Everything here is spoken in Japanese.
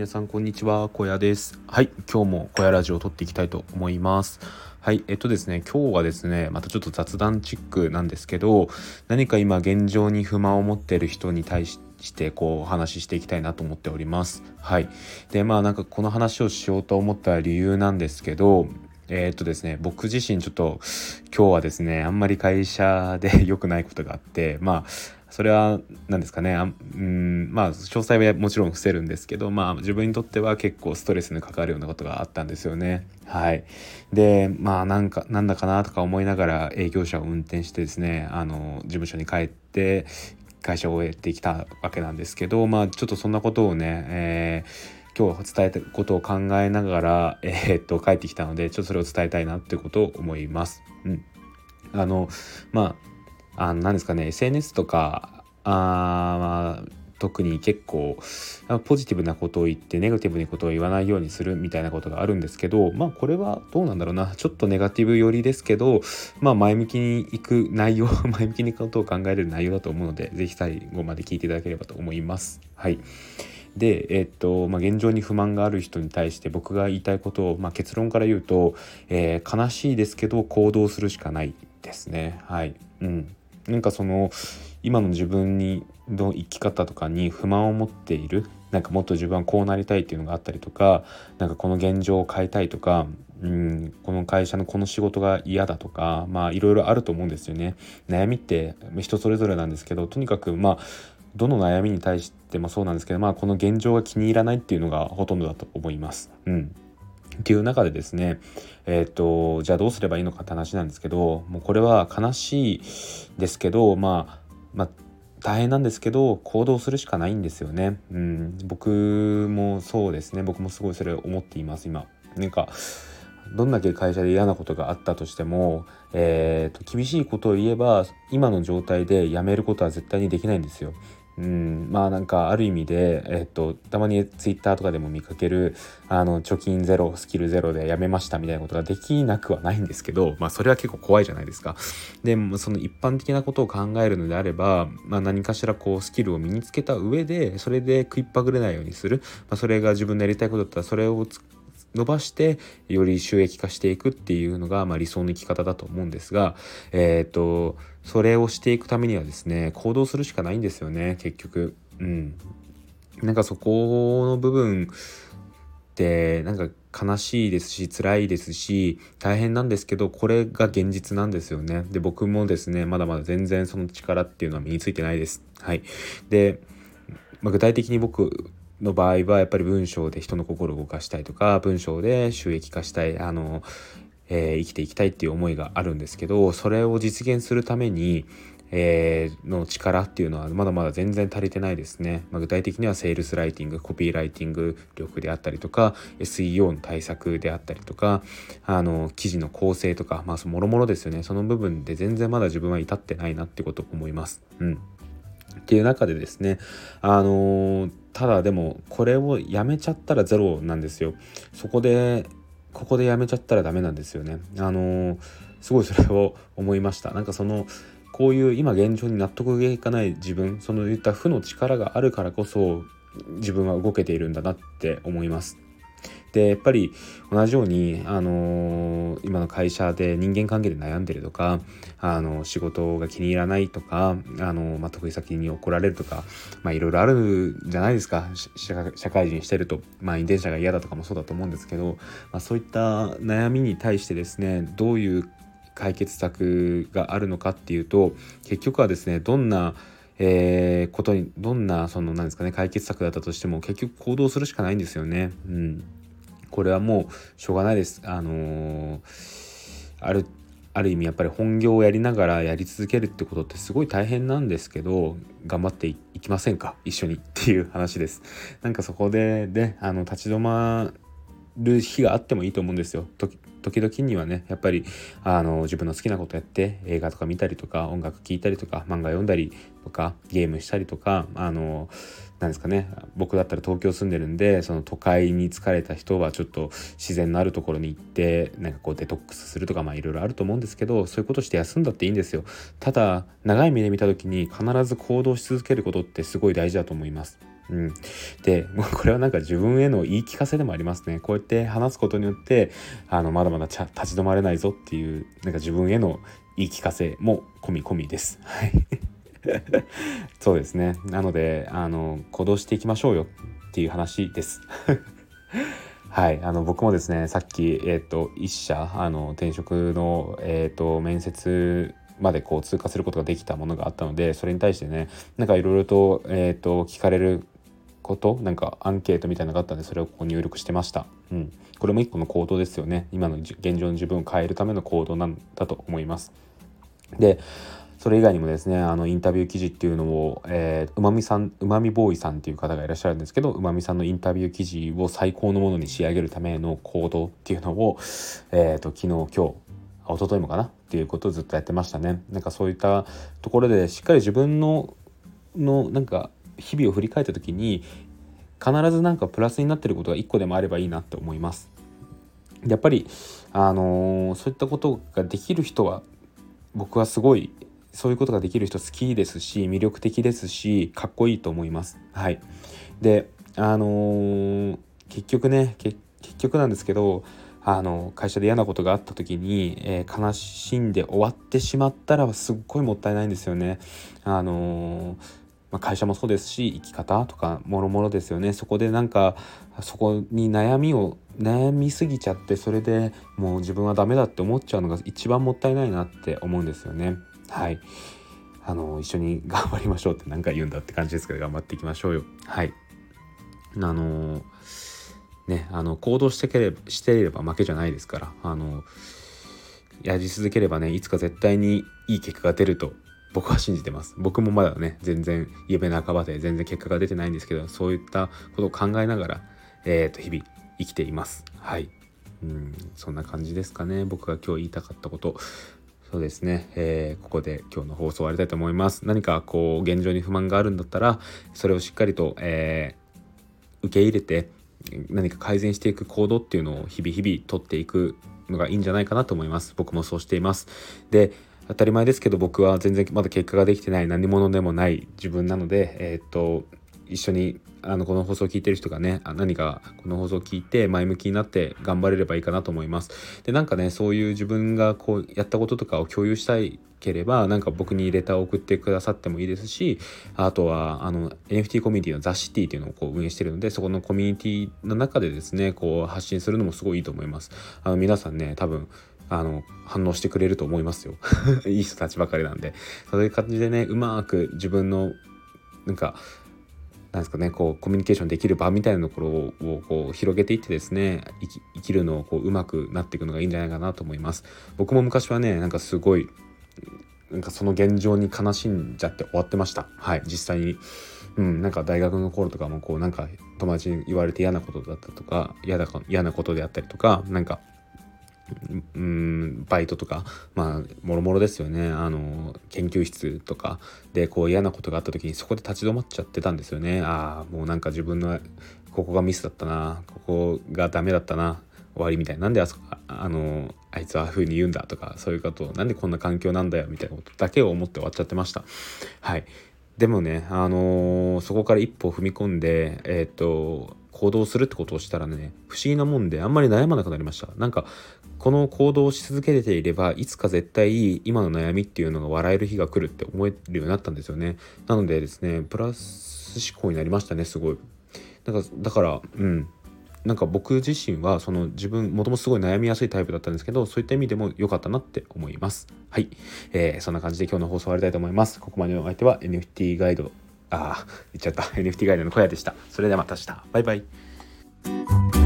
皆さんこんにちは。小屋です。はい。今日も小屋ラジオを撮っていきたいと思います。はい。えっとですね今日はですねまたちょっと雑談チックなんですけど何か今現状に不満を持っている人に対してこうお話ししていきたいなと思っております。はい。でまあなんかこの話をしようと思った理由なんですけどえー、っとですね、僕自身ちょっと今日はですね、あんまり会社で良くないことがあって、まあ、それは何ですかね。うんまあ詳細はもちろん伏せるんですけどまあ自分にとっては結構ストレスに関わるようなことがあったんですよね。はい。でまあなんかなんだかなとか思いながら営業車を運転してですねあの事務所に帰って会社を終えてきたわけなんですけどまあちょっとそんなことをね、えー今日伝えたことを考えながら、えー、っと帰ってきたのでちょっとそれを伝えたいなってことを思います。うん、あのまああの何ですかね SNS とかあ、まあ、特に結構ポジティブなことを言ってネガティブなことを言わないようにするみたいなことがあるんですけどまあこれはどうなんだろうなちょっとネガティブ寄りですけどまあ前向きにいく内容 前向きにことを考える内容だと思うので是非最後まで聞いていただければと思います。はいで、えっとまあ、現状に不満がある人に対して僕が言いたいことを、まあ、結論から言うと、えー、悲しいですけど行動するしかないですね。はい、うんなんかその今の自分にの生き方とかに不満を持っているなんかもっと自分はこうなりたいっていうのがあったりとかなんかこの現状を変えたいとか、うん、この会社のこの仕事が嫌だとかまあいろいろあると思うんですよね。悩みって人それぞれなんですけどとにかくまあどの悩みに対してもそうなんですけどまあこの現状が気に入らないっていうのがほとんどだと思います。うんっていう中でですねえっ、ー、とじゃあどうすればいいのかって話なんですけどもうこれは悲しいですけどまあまあ大変なんですけど行動するしかないんですよね。うん、僕もそうですね僕もすごいそれ思っています今。なんかどんだけ会社で嫌なことがあったとしても、えーと厳しいことを言えば今の状態でやめることは絶対にできないんですよ。うん、まあなんかある意味で、えっと、たまにツイッターとかでも見かけるあの貯金ゼロスキルゼロでやめましたみたいなことができなくはないんですけど、まあ、それは結構怖いじゃないですか。でもその一般的なことを考えるのであれば、まあ、何かしらこうスキルを身につけた上でそれで食いっぱぐれないようにする、まあ、それが自分のやりたいことだったらそれを伸ばしてより収益化していくっていうのが、まあ、理想の生き方だと思うんですが、えっ、ー、とそれをしていくためにはですね行動するしかないんですよね結局。うん、なんかそこの部分ってなんか悲しいですし辛いですし大変なんですけどこれが現実なんですよね。で僕もですねまだまだ全然その力っていうのは身についてないです。はい、で、まあ、具体的に僕の場合はやっぱり文章で人の心を動かしたいとか文章で収益化したいあの、えー、生きていきたいっていう思いがあるんですけどそれを実現するためにえー、の力っていうのはまだまだ全然足りてないですね、まあ、具体的にはセールスライティングコピーライティング力であったりとか SEO の対策であったりとかあの記事の構成とかまあもろもろですよね。その部分で全然まだ自分は至ってないなってことを思います。うん。っていう中でですねあのー、ただでもこれをやめちゃったらゼロなんですよ。そこでここでやめちゃったらダメなんですよね。あのー、すごいそれを思いました。なんかそのこういう今現状に納得がいかない自分その言った負の力があるからこそ自分は動けているんだなって思います。でやっぱり同じように、あのー、今の会社で人間関係で悩んでるとか、あの仕事が気に入らないとか、あのまあ、得意先に怒られるとか、まあ、いろいろあるじゃないですか社会人してると、まあ、遺伝者が嫌だとかもそうだと思うんですけど、まあ、そういった悩みに対してですねどういう解決策があるのかっていうと結局はですねどんなえー、ことにどんなそのなんですかね解決策だったとしても結局行動するしかないんですよね。うん、これはもうしょうがないです。あのー、あるある意味やっぱり本業をやりながらやり続けるってことってすごい大変なんですけど頑張っていきませんか？一緒にっていう話です。なんかそこでねあの立ち止まる日があってもいいと思うんですよ。時々にはねやっぱりあの自分の好きなことやって映画とか見たりとか音楽聴いたりとか漫画読んだりとかゲームしたりとかあのなんですかね僕だったら東京住んでるんでその都会に疲れた人はちょっと自然のあるところに行ってなんかこうデトックスするとかまあいろいろあると思うんですけどそういうことして休んだっていいんですよ。ただ長い目で見た時に必ず行動し続けることってすごい大事だと思います。うん、でこれはなんか自分への言い聞かせでもありますね。こうやって話すことによってあのまだまだ立ち止まれないぞっていうなんか自分への言い聞かせも込み込みです。はい。そうですね。なのであの行動していきましょうよっていう話です。はい、あの僕もですねさっき、えーと、一社あの転職の、えーと、面接までこう通過することができたものがあったのでそれに対してねなんかいろいろと,、えーと、聞かれることなんかアンケートみたいなのがあったんでそれをこう入力してました、うん、これも一個の行動ですよね。今の現状の自分を変えるための行動なんだと思います。でそれ以外にもですねあのインタビュー記事っていうのを、えー、うまみさんうまみボーイさんっていう方がいらっしゃるんですけどうまみさんのインタビュー記事を最高のものに仕上げるための行動っていうのを、えーと、昨日今日一昨日もかな？っていうことをずっとやってましたね。なんかそういったところでしっかり自分ののなんか日々を振り返った時に必ずなんかプラスになってることが一個でもあればいいなって思いますやっぱりあのー、そういったことができる人は僕はすごいそういうことができる人好きですし魅力的ですしかっこいいと思います。はい、であのー、結局ね結局なんですけどあの会社で嫌なことがあった時に、え、悲しんで終わってしまったらすっごいもったいないんですよね。あのー、まあ、会社もそうですし生き方とかもろもろですよね。そこでなんかそこに悩みを悩みすぎちゃってそれでもう自分はダメだって思っちゃうのが一番もったいないなって思うんですよね。はい。あの一緒に頑張りましょうって何回言うんだって感じですけど頑張っていきましょうよ。はい。あのねあの行動してければしていれば負けじゃないですからあのやり続ければねいつか絶対にいい結果が出ると僕は信じてます僕もまだね全然夢半ばで全然結果が出てないんですけどそういったことを考えながら、えー、と日々生きていますはいうんそんな感じですかね僕が今日言いたかったことそうですね、えー、ここで今日の放送終わりたいと思います。何かこう現状に不満があるんだったらそれをしっかりと、えー、受け入れて何か改善していく行動っていうのを日々日々取っていくのがいいんじゃないかなと思います。僕もそうしています。で当たり前ですけど僕は全然まだ結果ができてない何者でもない自分なので、えー、っと一緒にあのこの放送を聞いてる人がね何かこの放送を聞いて前向きになって頑張れればいいかなと思います。でなんかねそういう自分がこうやったこととかを共有したいければなんか僕にレターを送ってくださってもいいですしあとはあの NFT コミュニティのザ・シティっていうのをこう運営してるのでそこのコミュニティの中でですねこう発信するのもすごいいいと思います。あの皆さんね多分あの反応してくれると思いますよ。いい人たちばかりなんで。そういう感じでねうまく自分のなんかなんですかねこうコミュニケーションできる場みたいなところをこう広げていってですね生きるのをこううまくなっていくのがいいんじゃないかなと思います。僕も昔はねなんかすごいなんかその現状に悲しんじゃって終わってました。はい実際に。うんなんか大学の頃とかもこうなんか友達に言われて嫌なことだったとか嫌だか嫌なことであったりとかなんかうんバイトとかまあもろもろですよね。あの研究室とかでこう嫌なことがあった時にそこで立ち止まっちゃってたんですよね。ああもうなんか自分のここがミスだったなここがダメだったな終わりみたいな。なんであそこあのあいつはああいう風に言うんだとかそういうことをなんでこんな環境なんだよみたいなことだけを思って終わっちゃってました。はい。でもねあのー、そこから一歩踏み込んでえっ、と行動するってことをしたらね不思議なもんであんまり悩まなくなりました。なんかこの行動をし続けていればいつか絶対今の悩みっていうのが笑える日が来るって思えるようになったんですよね。なのでですねプラス思考になりましたねすごい。なんかだからうん。なんか僕自身はその自分もともとすごい悩みやすいタイプだったんですけどそういった意味でも良かったなって思います。はい、えー、そんな感じで今日の放送終わりたいと思います。ここまでのお相手は NFT ガイドああ言っちゃった。NFT ガイドの小屋でした。それではまた明日。バイバイ。